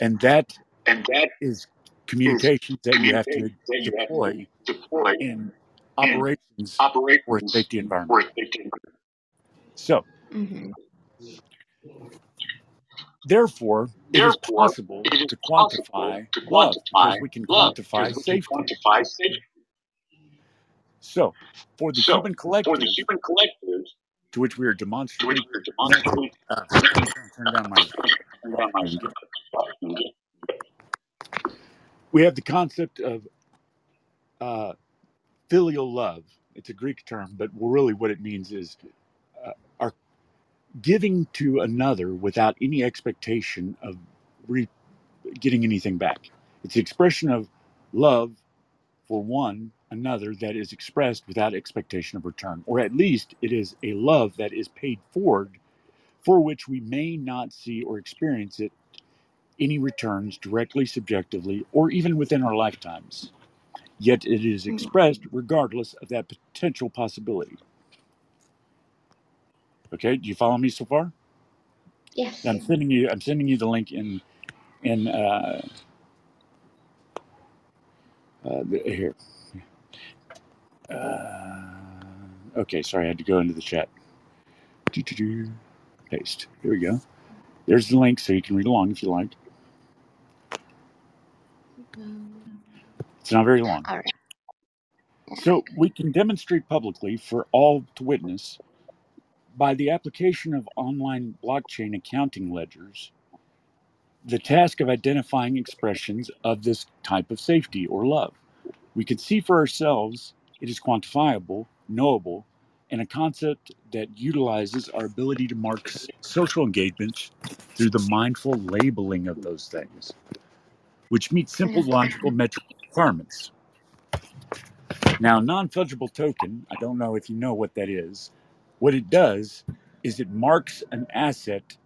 And that And that is communications that you have to communications that you have deploy deploy in operations for a operations safety for environment. a safety environment. So, Mm-hmm. therefore, it is possible it is to possible quantify to love because we can love quantify because we can safety. quantify safety. So, for the So, human for collective, the human collective, to which we are to which we are demonstrably uh, I'm trying to turn down my We have the concept of uh, filial love. It's a Greek term, but really what it means is uh, our giving to another without any expectation of re- getting anything back. It's the expression of love for one another that is expressed without expectation of return, or at least it is a love that is paid forward for which we may not see or experience it any returns directly, subjectively, or even within our lifetimes. Yet it is expressed regardless of that potential possibility. Okay, do you follow me so far? Yes. I'm sending you. I'm sending you the link in in uh, uh, here. Uh, okay, sorry, I had to go into the chat. Doo-doo-doo. Paste. Here we go. There's the link, so you can read along if you like. It's not very long. All right. So we can demonstrate publicly for all to witness by the application of online blockchain accounting ledgers the task of identifying expressions of this type of safety or love. We can see for ourselves it is quantifiable, knowable, and a concept that utilizes our ability to mark social engagements through the mindful labeling of those things, which meet simple logical metric requirements. Now, non fungible token, I don't know if you know what that is. What it does is it marks an asset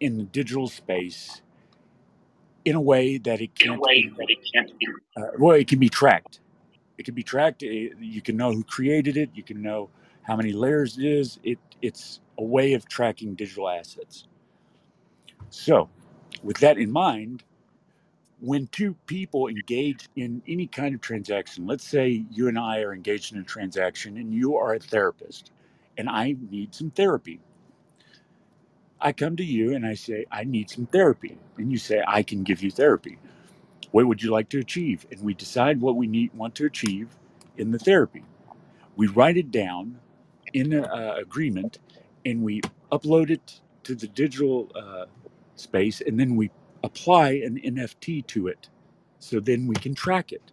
in the digital space in a way that it can't be, that it can't be uh, well, it can be tracked. It can be tracked. It- you can know who created it. You can know how many layers it is. It, it's a way of tracking digital assets. So, with that in mind, when two people engage in any kind of transaction, let's say you and I are engaged in a transaction and you are a therapist and I need some therapy. I come to you and I say, I need some therapy. And you say, I can give you therapy. What would you like to achieve? And we decide what we need want to achieve in the therapy. We write it down in an uh, agreement and we upload it to the digital uh, space and then we apply an NFT to it. So then we can track it.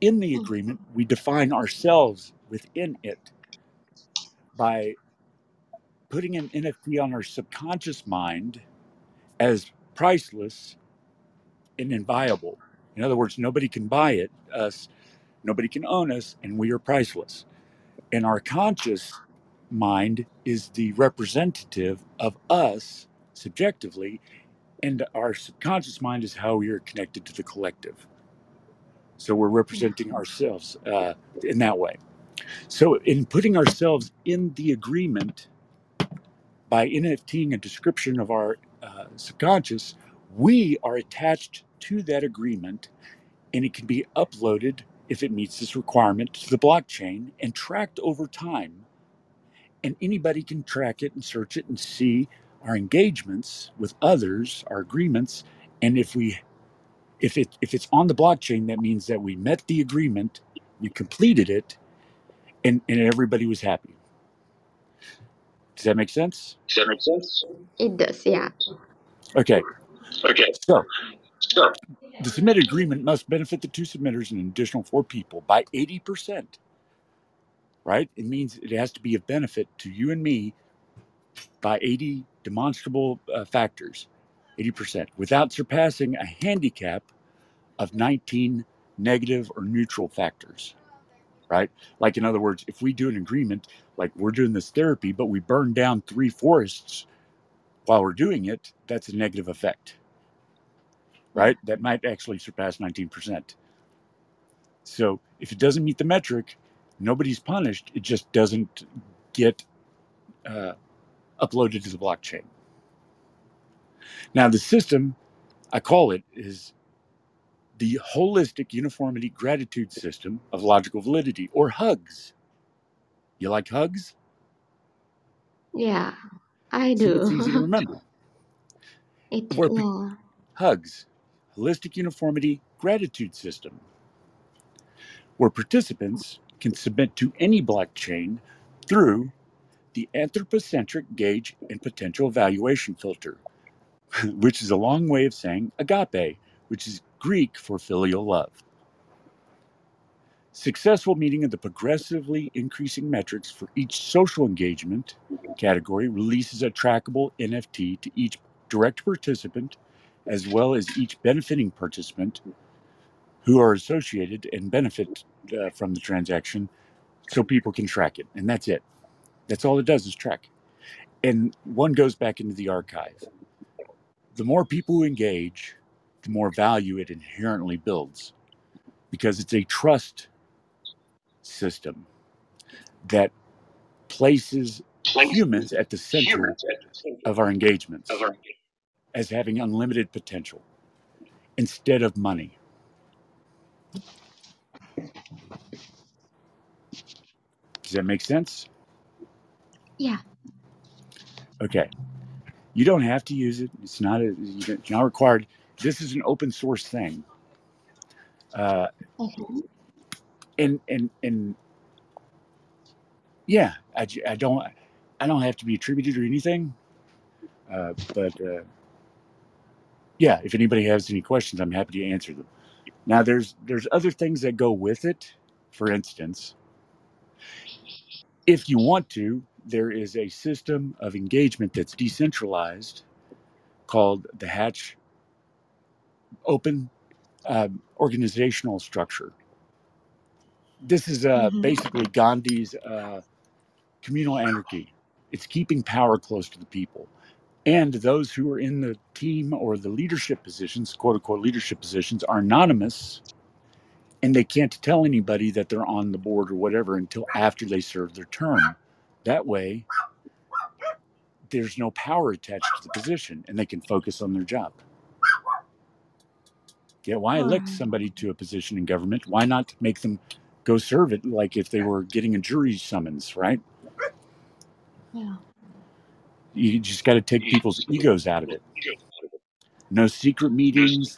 In the agreement, we define ourselves within it by putting an NFT on our subconscious mind as priceless and inviolable. In other words, nobody can buy it, us, nobody can own us, and we are priceless. And our conscious mind is the representative of us subjectively, and our subconscious mind is how we are connected to the collective. So we're representing ourselves uh, in that way. So, in putting ourselves in the agreement by NFTing a description of our uh, subconscious, we are attached to that agreement and it can be uploaded if it meets this requirement to the blockchain and tracked over time. And anybody can track it and search it and see our engagements with others, our agreements, and if we if it if it's on the blockchain, that means that we met the agreement, we completed it, and, and everybody was happy. Does that make sense? Does that make sense? It does, yeah. Okay, Okay, so so the submitted agreement must benefit the two submitters and an additional four people by 80%. Right? It means it has to be a benefit to you and me by 80 demonstrable uh, factors, 80%, without surpassing a handicap of 19 negative or neutral factors. Right? Like, in other words, if we do an agreement, like we're doing this therapy, but we burn down three forests while we're doing it, that's a negative effect. Right? That might actually surpass 19%. So if it doesn't meet the metric, nobody's punished. It just doesn't get uh, uploaded to the blockchain. Now, the system, I call it, is the Holistic Uniformity Gratitude System of Logical Validity, or HUGS. You like HUGS? Yeah, I See, it's easy to remember. It yeah. HUGS, Holistic Uniformity Gratitude System, where participants can submit to any blockchain through the anthropocentric gauge and potential evaluation filter, which is a long way of saying agape, which is Greek for filial love. Successful meeting of the progressively increasing metrics for each social engagement category releases a trackable NFT to each direct participant, as well as each benefiting participant who are associated and benefit uh, from the transaction so people can track it. And that's it. That's all it does is track. And one goes back into the archive. The more people who engage, the more value it inherently builds because it's a trust system that places humans at the center of our engagements as having unlimited potential instead of money. Does that make sense? Yeah. Okay. You don't have to use it. It's not a, it's not required. This is an open source thing. Uh, Okay. and and and yeah, I, I don't I don't have to be attributed or anything. Uh, but uh, yeah, if anybody has any questions, I'm happy to answer them. Now, there's there's other things that go with it. For instance, if you want to, there is a system of engagement that's decentralized called the Hatch Open um, Organizational Structure. This is uh, Mhm. basically Gandhi's uh, communal anarchy. It's keeping power close to the people. And those who are in the team or the leadership positions, quote unquote leadership positions, are anonymous and they can't tell anybody that they're on the board or whatever until after they serve their term. That way, there's no power attached to the position and they can focus on their job. Yeah, why elect somebody to a position in government? Why not make them go serve it like if they were getting a jury summons, right? Yeah. You just got to take people's egos out of it. No secret meetings,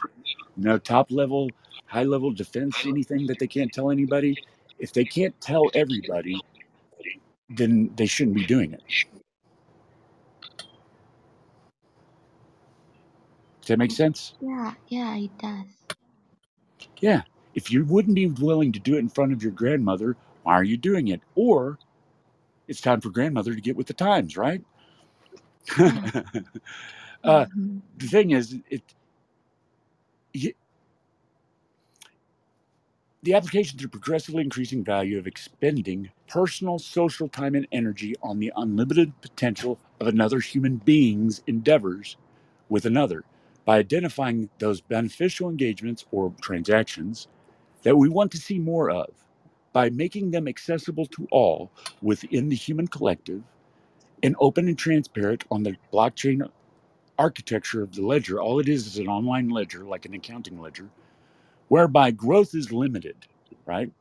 no top level, high level defense, anything that they can't tell anybody. If they can't tell everybody, then they shouldn't be doing it. Does that make sense? Yeah, yeah, it does. Yeah. If you wouldn't be willing to do it in front of your grandmother, why are you doing it? Or it's time for grandmother to get with the times, right? Yeah. uh, Mhm. the thing is, it y- the application through progressively increasing value of expending personal, social time and energy on the unlimited potential of another human being's endeavors with another by identifying those beneficial engagements or transactions that we want to see more of, by making them accessible to all within the human collective and open and transparent on the blockchain architecture of the ledger. All it is is an online ledger, like an accounting ledger, whereby growth is limited, right?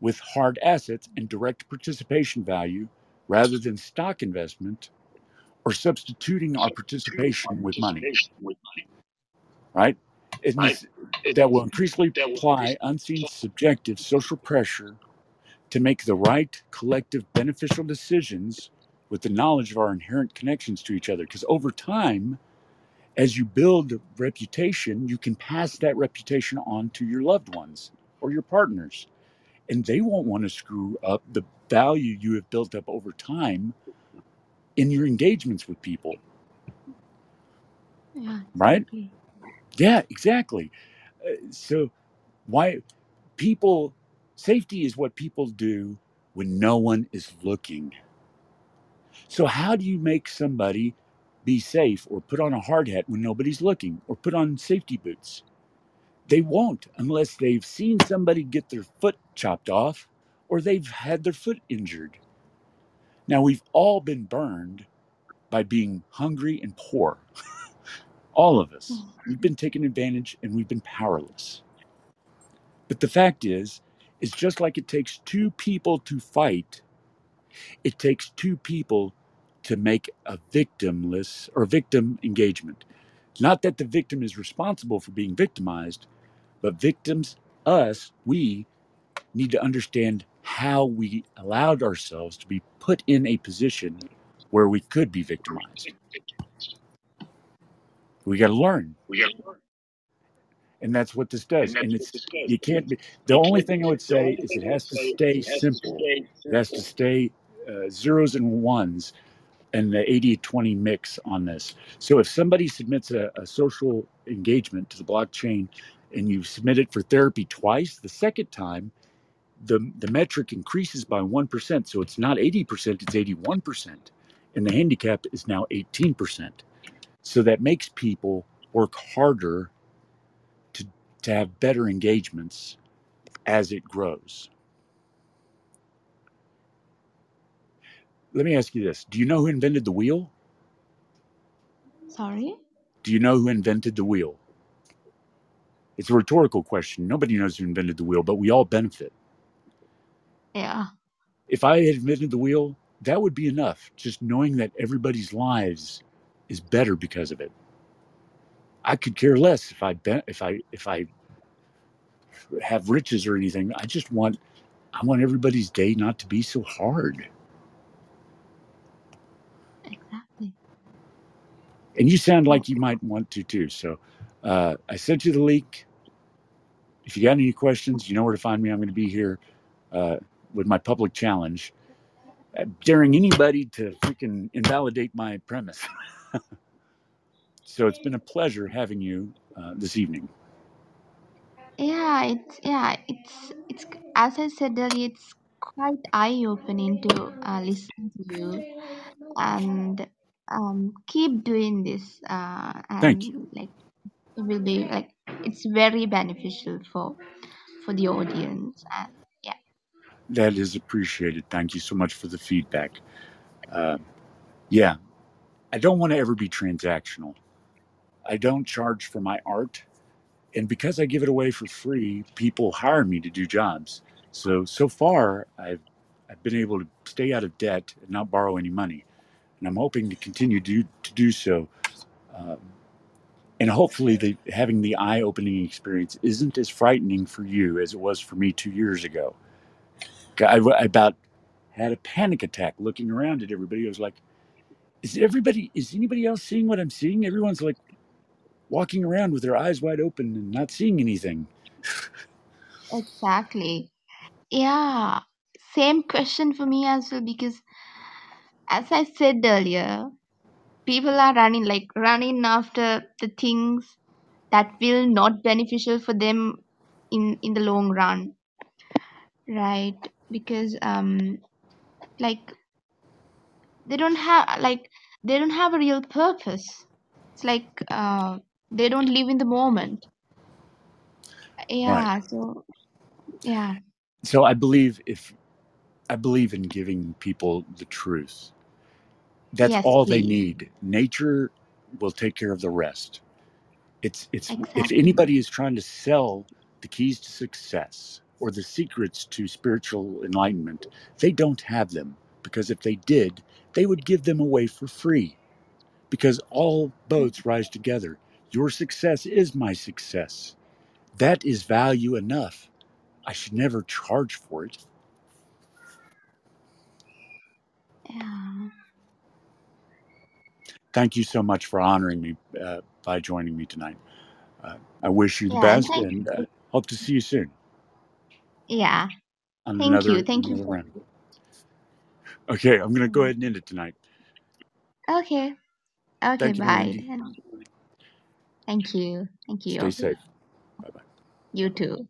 With hard assets and direct participation value rather than stock investment or substituting our participation with money, right? That will increasingly apply unseen subjective social pressure to make the right collective beneficial decisions with the knowledge of our inherent connections to each other. Because over time, as you build reputation, you can pass that reputation on to your loved ones or your partners. And they won't want to screw up the value you have built up over time in your engagements with people, Yeah, right? exactly. Yeah, exactly. Uh, so, why people, safety is what people do when no one is looking. So, how do you make somebody be safe or put on a hard hat when nobody's looking or put on safety boots? They won't unless they've seen somebody get their foot chopped off or they've had their foot injured. Now, we've all been burned by being hungry and poor. all of us. Mm. We've been taken advantage and we've been powerless. But the fact is, it's just like it takes two people to fight, it takes two people to make a victimless or victim engagement. Not that the victim is responsible for being victimized, but victims, us, we need to understand how we allowed ourselves to be put in a position where we could be victimized. We got to learn. We got to learn. And that's what this does. and And it's, does. you can't be, the only thing I would say is it has to stay simple. It has to stay uh, zeros and ones and the 80 20 mix on this. So if somebody submits a, a social engagement to the blockchain and you submit it for therapy twice, the second time, the, the metric increases by 1%. So it's not 80%, it's 81%. And the handicap is now 18%. So that makes people work harder to, to have better engagements as it grows. Let me ask you this Do you know who invented the wheel? Sorry? Do you know who invented the wheel? It's a rhetorical question. Nobody knows who invented the wheel, but we all benefit. Yeah. If I had invented the wheel, that would be enough. Just knowing that everybody's lives is better because of it. I could care less if I ben- if I if I have riches or anything. I just want I want everybody's day not to be so hard. Exactly. And you sound like you might want to too. So uh, I sent you the link. If you got any questions, you know where to find me. I'm going to be here uh, with my public challenge, uh, daring anybody to freaking invalidate my premise. so it's been a pleasure having you uh, this evening. Yeah, it's yeah, it's it's as I said earlier, it's quite eye-opening to uh, listen to you and um keep doing this uh Thank you. and like it will be like it's very beneficial for for the audience and yeah That is appreciated. Thank you so much for the feedback. Uh, yeah, I don't want to ever be transactional. I don't charge for my art. And because I give it away for free, people hire me to do jobs. So, so far, I've, I've been able to stay out of debt and not borrow any money. And I'm hoping to continue to, to do so. Um, and hopefully, the, having the eye opening experience isn't as frightening for you as it was for me two years ago. I, I about had a panic attack looking around at everybody. I was like, is everybody, is anybody else seeing what I'm seeing? Everyone's like walking around with their eyes wide open and not seeing anything. exactly yeah same question for me as well because as I said earlier people are running like running after the things that will not beneficial for them in in the long run. Right? Because um like they don't have like they don't have a real purpose. It's like uh they don't live in the moment. Right. yeah so yeah. So I believe if I believe in giving people the truth. That's yes all they need. Nature will take care of the rest. It's it's if anybody is trying to sell the keys to success or the secrets to spiritual enlightenment, they don't have them because if they did, they would give them away for free because all boats mm-hmm. rise together. Your success is my success. That is value enough. I should never charge for it. yeah Thank you so much for honoring me uh, by joining me tonight. Uh, I wish you the yeah best thank and uh, hope to see you soon yeah on thank another you thank you another round. Okay, I'm gonna go ahead and end it tonight. okay okay Thank you, bye Melindy. thank you thank you Stay safe. Bye bye. you too